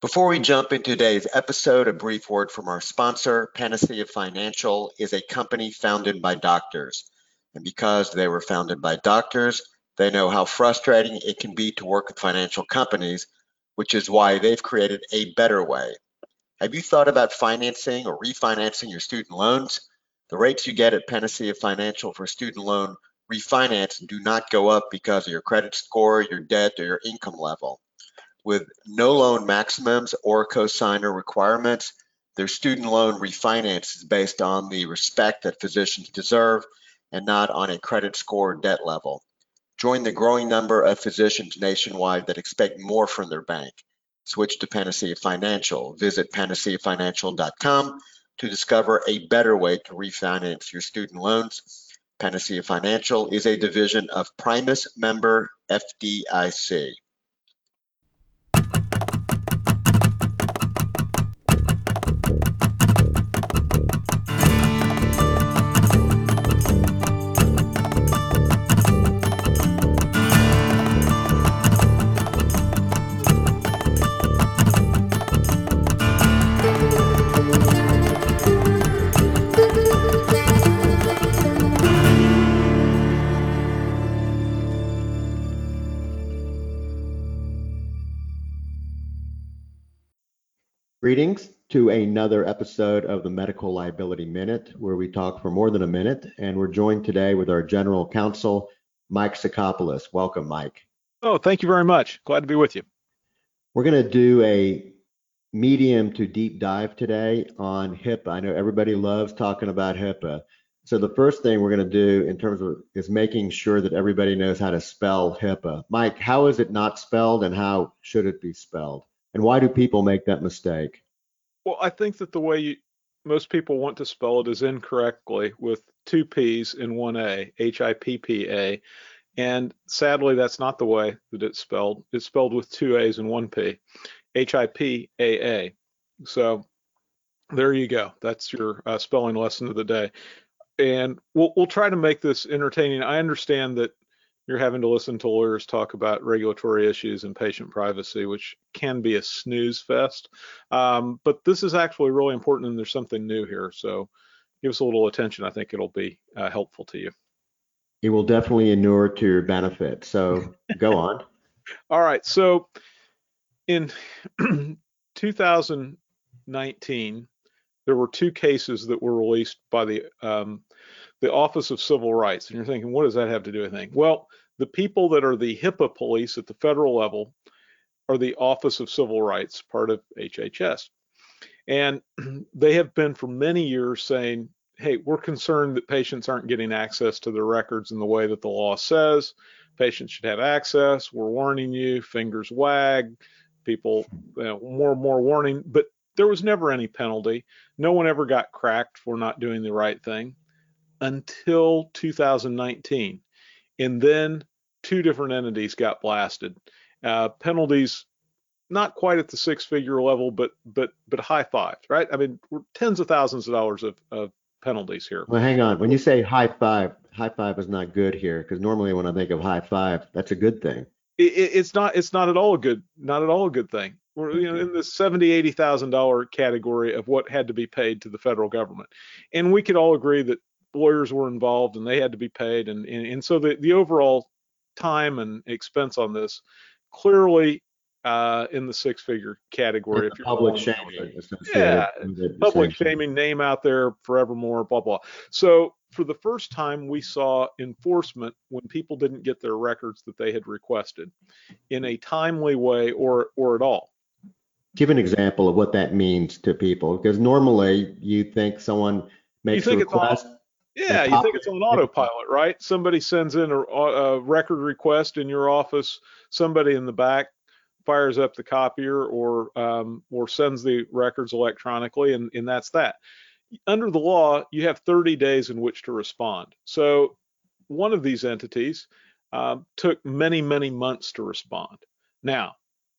Before we jump into today's episode, a brief word from our sponsor. Panacea Financial is a company founded by doctors. And because they were founded by doctors, they know how frustrating it can be to work with financial companies, which is why they've created a better way. Have you thought about financing or refinancing your student loans? The rates you get at Panacea Financial for student loan refinance do not go up because of your credit score, your debt, or your income level with no loan maximums or cosigner requirements. Their student loan refinance is based on the respect that physicians deserve and not on a credit score or debt level. Join the growing number of physicians nationwide that expect more from their bank. Switch to Panacea Financial. Visit panaceafinancial.com to discover a better way to refinance your student loans. Panacea Financial is a division of Primis member FDIC. To another episode of the Medical Liability Minute, where we talk for more than a minute. And we're joined today with our General Counsel, Mike Sacopulos. Welcome, Mike. Oh, thank you very much. Glad to be with you. We're going to do a medium to deep dive today on HIPAA. I know everybody loves talking about HIPAA. So the first thing we're going to do in terms of is making sure that everybody knows how to spell HIPAA. Mike, how is it not spelled and how should it be spelled? And why do people make that mistake? Well, I think that the way you, most people want to spell it is incorrectly with two P's and one A, H I P P A. And sadly, that's not the way that it's spelled. It's spelled with two A's and one P, H I P A A. So there you go. That's your uh, spelling lesson of the day. And we'll, we'll try to make this entertaining. I understand that you're having to listen to lawyers talk about regulatory issues and patient privacy, which can be a snooze fest. Um, but this is actually really important, and there's something new here. So give us a little attention. I think it'll be uh, helpful to you. It will definitely inure to your benefit. So go on. All right. So in 2019, there were two cases that were released by the um, the Office of Civil Rights. And you're thinking, what does that have to do with anything? Well, the people that are the HIPAA police at the federal level are the Office of Civil Rights, part of HHS. And they have been for many years saying, hey, we're concerned that patients aren't getting access to their records in the way that the law says. Patients should have access. We're warning you, fingers wag, people, you know, more and more warning. But there was never any penalty. No one ever got cracked for not doing the right thing until 2019. And then two different entities got blasted. Uh, penalties not quite at the six figure level, but but but high fives, right? I mean, tens of thousands of dollars of, of penalties here. Well, hang on. When you say high five, high five is not good here because normally when I think of high five, that's a good thing. It, it's not. It's not at all a good. Not at all a good thing. We're you know in the seventy, eighty thousand dollar category of what had to be paid to the federal government, and we could all agree that lawyers were involved and they had to be paid and and, and so the, the overall time and expense on this clearly uh, in the six figure category if you're public shaming yeah public shaming name out there forevermore blah blah. So for the first time we saw enforcement when people didn't get their records that they had requested in a timely way or or at all. Give an example of what that means to people because normally you think someone makes you think a request yeah, you think it's on autopilot, right? Somebody sends in a, a, record request in your office. Somebody in the back fires up the copier or um, or sends the records electronically, and, and that's that. Under the law, you have 30 days in which to respond. So one of these entities um, took many, many months to respond. Now,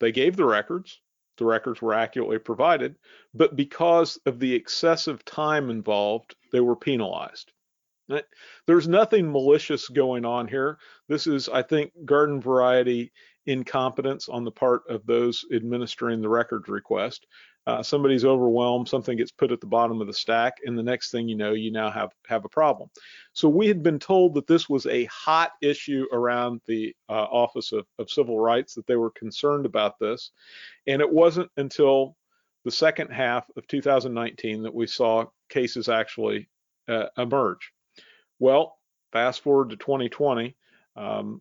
they gave the records. The records were accurately provided, but because of the excessive time involved, they were penalized. There's nothing malicious going on here. This is, I think, garden variety incompetence on the part of those administering the records request. Uh, somebody's overwhelmed, something gets put at the bottom of the stack, and the next thing you know, you now have have a problem. So we had been told that this was a hot issue around the uh, Office of, of Civil Rights, that they were concerned about this, and it wasn't until the second half of 2019 that we saw cases actually uh, emerge. Well, fast forward to 2020, um,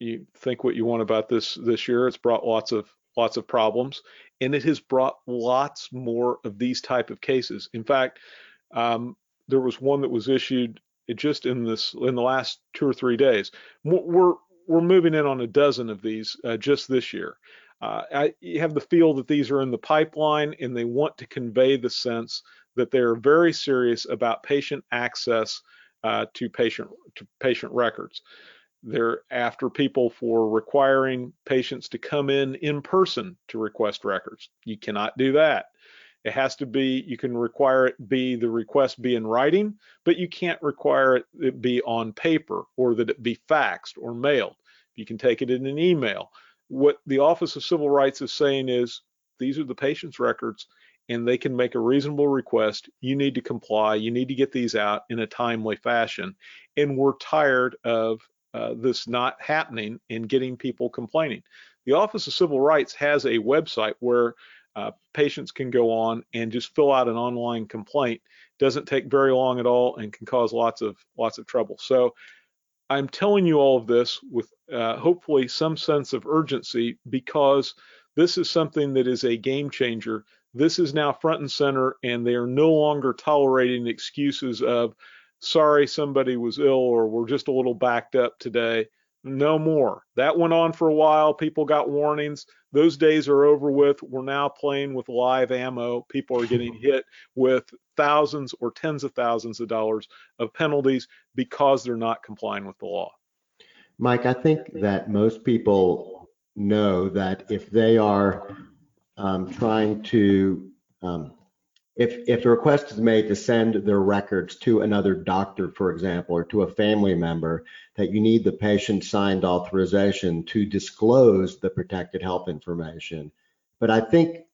you think what you want about this this year. It's brought lots of lots of problems, and it has brought lots more of these type of cases. In fact, um, there was one that was issued just in this in the last two or three days. We're we're moving in on a dozen of these uh, just this year. Uh, I have the feel that these are in the pipeline, and they want to convey the sense that they're very serious about patient access uh, to patient to patient records. They're after people for requiring patients to come in in person to request records. You cannot do that. It has to be, you can require it be the request be in writing, but you can't require it, it be on paper or that it be faxed or mailed. You can take it in an email. What the Office of Civil Rights is saying is these are the patient's records and they can make a reasonable request. You need to comply. You need to get these out in a timely fashion. And we're tired of uh, this not happening and getting people complaining. The Office of Civil Rights has a website where uh, patients can go on and just fill out an online complaint. Doesn't take very long at all and can cause lots of lots of trouble. So I'm telling you all of this with uh, hopefully some sense of urgency because this is something that is a game changer. This is now front and center, and they are no longer tolerating excuses of sorry somebody was ill or we're just a little backed up today. No more. That went on for a while. People got warnings. Those days are over with. We're now playing with live ammo. People are getting hit with thousands or tens of thousands of dollars of penalties because they're not complying with the law. Mike, I think that most people know that if they are um, trying to um, if, if the request is made to send their records to another doctor, for example, or to a family member, that you need the patient signed authorization to disclose the protected health information. But I think,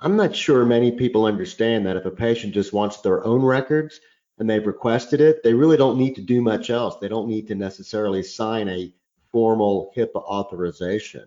I'm not sure many people understand that if a patient just wants their own records and they've requested it, they really don't need to do much else. They don't need to necessarily sign a formal HIPAA authorization.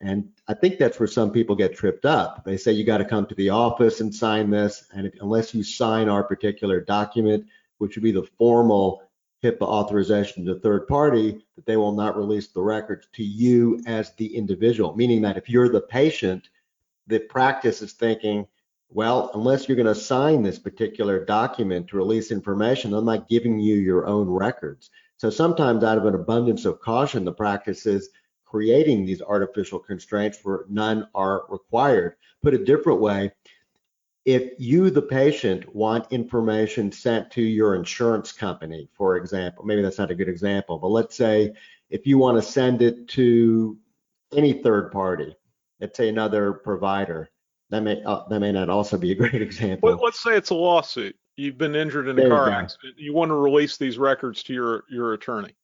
And I think that's where some people get tripped up. They say you got to come to the office and sign this, and if, unless you sign our particular document, which would be the formal HIPAA authorization to third party, that they will not release the records to you as the individual. Meaning that if you're the patient, the practice is thinking, well, unless you're going to sign this particular document to release information, I'm not giving you your own records. So sometimes, out of an abundance of caution, the practice is creating these artificial constraints where none are required. Put a different way, if you, the patient, want information sent to your insurance company, for example, maybe that's not a good example, but let's say if you want to send it to any third party, let's say another provider, that may uh, that may not also be a great example. Well, let's say it's a lawsuit. You've been injured in a There car accident. You want to release these records to your your attorney.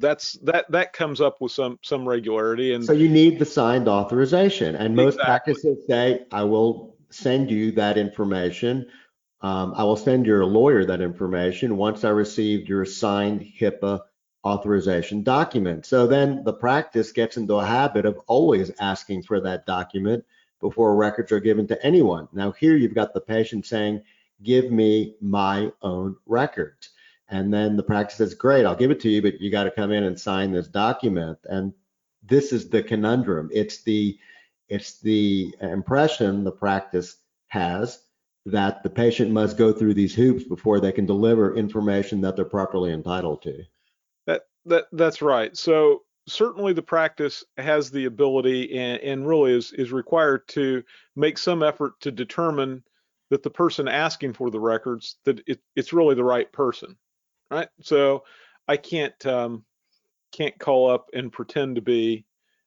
That's that that comes up with some some regularity and So you need the signed authorization, and most Exactly. practices say, I will send you that information. Um, I will send your lawyer that information once I received your signed HIPAA authorization document. So then the practice gets into a habit of always asking for that document before records are given to anyone. Now here you've got the patient saying, give me my own records. And then the practice says, great, I'll give it to you, but you got to come in and sign this document. And this is the conundrum. It's the it's the impression the practice has that the patient must go through these hoops before they can deliver information that they're properly entitled to. That that that's right. So certainly the practice has the ability and, and really is is required to make some effort to determine that the person asking for the records that it, it's really the right person, right? So I can't um, can't call up and pretend to be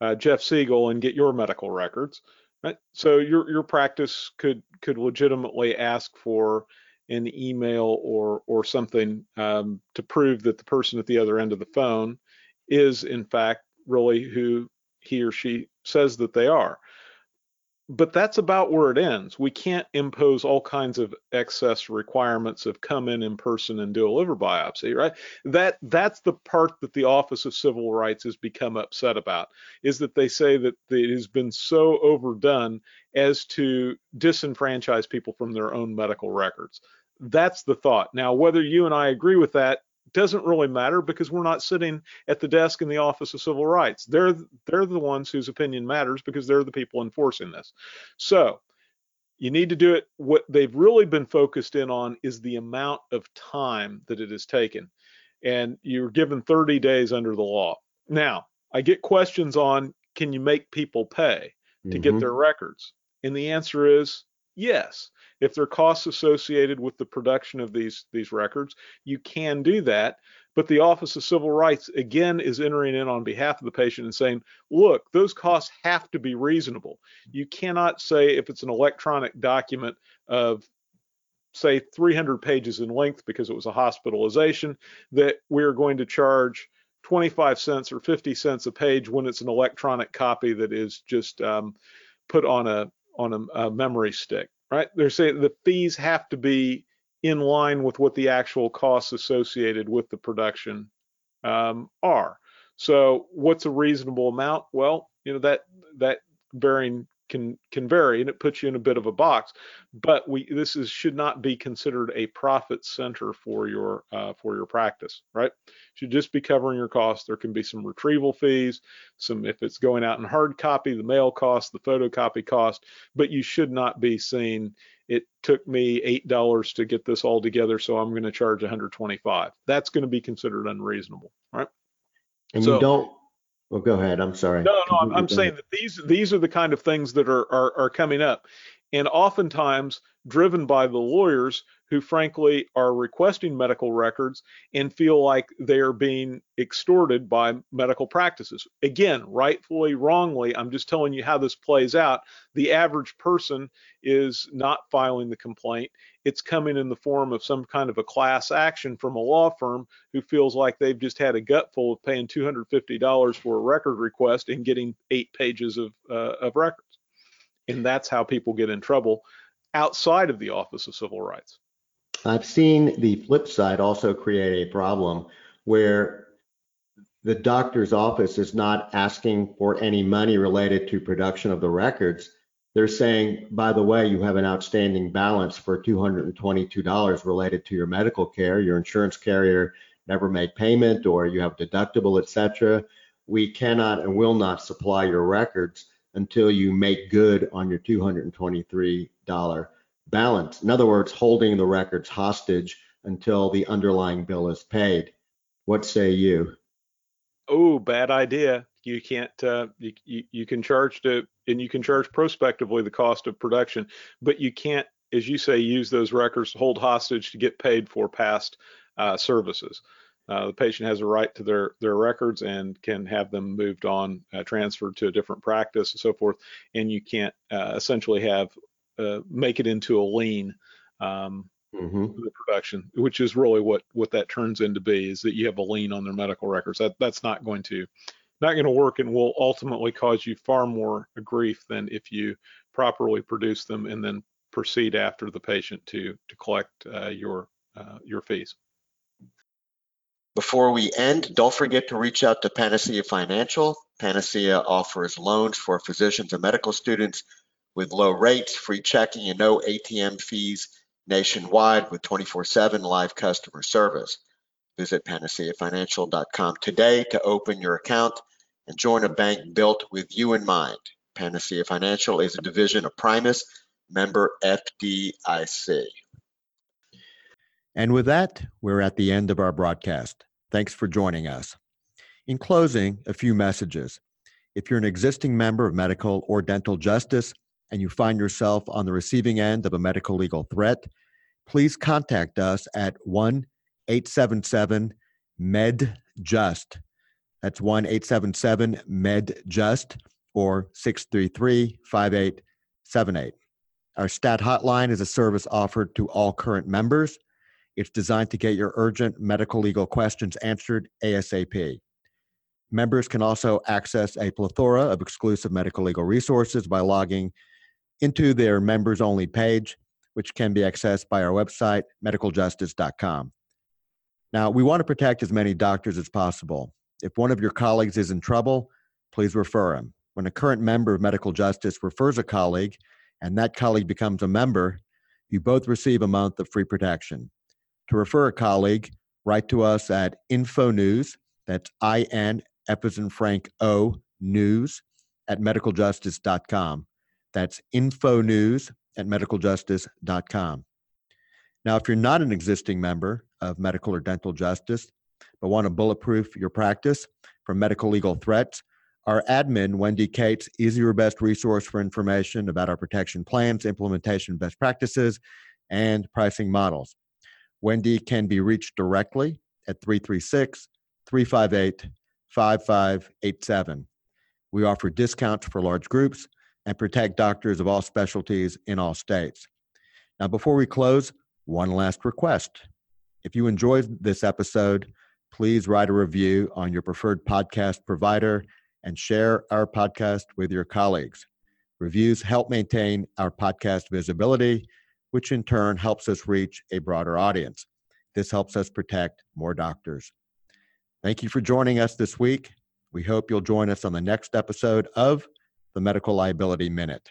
uh, Jeff Segal and get your medical records, right? So your your practice could could legitimately ask for an email or or something um, to prove that the person at the other end of the phone is in fact really who he or she says that they are but that's about where it ends. We can't impose all kinds of excess requirements of come in in person and do a liver biopsy, right? That that's the part that the Office of Civil Rights has become upset about is that they say that it has been so overdone as to disenfranchise people from their own medical records. That's the thought. Now, whether you and I agree with that doesn't really matter because we're not sitting at the desk in the Office of Civil Rights. They're they're the ones whose opinion matters because they're the people enforcing this. So you need to do it. What they've really been focused in on is the amount of time that it has taken. And you're given 30 days under the law. Now, I get questions on can you make people pay to mm-hmm. get their records? And the answer is yes. If there are costs associated with the production of these these records, you can do that. But the Office of Civil Rights again is entering in on behalf of the patient and saying, look, those costs have to be reasonable. You cannot say if it's an electronic document of say 300 pages in length because it was a hospitalization that we're going to charge 25 cents or 50 cents a page when it's an electronic copy that is just um, put on a on a, a memory stick right? They're saying the fees have to be in line with what the actual costs associated with the production um, are. So, what's a reasonable amount? Well, you know that that varying can can vary and it puts you in a bit of a box but we this is should not be considered a profit center for your uh, for your practice right? Should just be covering your costs. There can be some retrieval fees some if it's going out in hard copy the mail cost the photocopy cost but you should not be saying it took me eight dollars to get this all together so i'm going to charge 125 that's going to be considered unreasonable right? And so, you don't well, go ahead. I'm sorry. No, no, I'm, I'm saying that these these are the kind of things that are, are are coming up, and oftentimes driven by the lawyers who frankly are requesting medical records and feel like they are being extorted by medical practices. Again, rightfully, wrongly, I'm just telling you how this plays out. The average person is not filing the complaint. It's coming in the form of some kind of a class action from a law firm who feels like they've just had a gutful of paying $250 for a record request and getting eight pages of, uh, of records. And that's how people get in trouble outside of the Office of Civil Rights. I've seen the flip side also create a problem where the doctor's office is not asking for any money related to production of the records. They're saying, by the way, you have an outstanding balance for $222 related to your medical care. Your insurance carrier never made payment or you have deductible, etc. We cannot and will not supply your records until you make good on your $223 balance. In other words, holding the records hostage until the underlying bill is paid. What say you? Oh, bad idea. You can't. Uh, you, you you can charge to and you can charge prospectively the cost of production, but you can't, as you say, use those records to hold hostage to get paid for past uh, services. Uh, the patient has a right to their their records and can have them moved on, uh, transferred to a different practice and so forth. And you can't uh, essentially have uh, make it into a lien um, mm-hmm. production, which is really what what that turns into be is that you have a lien on their medical records. That that's not going to not going to work and will ultimately cause you far more grief than if you properly produce them and then proceed after the patient to to collect uh, your uh, your fees. Before we end, don't forget to reach out to Panacea Financial. Panacea offers loans for physicians and medical students with low rates, free checking, and no ATM fees nationwide with 24-7 live customer service. Visit panaceafinancial.com today to open your account and join a bank built with you in mind. Panacea Financial is a division of Primis, member FDIC. And with that, we're at the end of our broadcast. Thanks for joining us. In closing, a few messages. If you're an existing member of medical or dental justice, and you find yourself on the receiving end of a medical legal threat, please contact us at 1 877 MedJust. That's 1 877 MedJust or 633 5878. Our STAT hotline is a service offered to all current members. It's designed to get your urgent medical legal questions answered ASAP. Members can also access a plethora of exclusive medical legal resources by logging into their members only page, which can be accessed by our website, medicaljustice.com. Now, we want to protect as many doctors as possible. If one of your colleagues is in trouble, please refer him. When a current member of Medical Justice refers a colleague and that colleague becomes a member, you both receive a month of free protection. To refer a colleague, write to us at info news, that's I N Frank O news at medicaljustice.com. That's info news at medicaljustice.com. Now, if you're not an existing member of medical or dental justice, but want to bulletproof your practice from medical legal threats, our admin, Wendy Cates, is your best resource for information about our protection plans, implementation best practices, and pricing models. Wendy can be reached directly at 336 358 5587. We offer discounts for large groups and protect doctors of all specialties in all states. Now, before we close, one last request. If you enjoyed this episode, please write a review on your preferred podcast provider and share our podcast with your colleagues. Reviews help maintain our podcast visibility, which in turn helps us reach a broader audience. This helps us protect more doctors. Thank you for joining us this week. We hope you'll join us on the next episode of the Medical Liability Minute.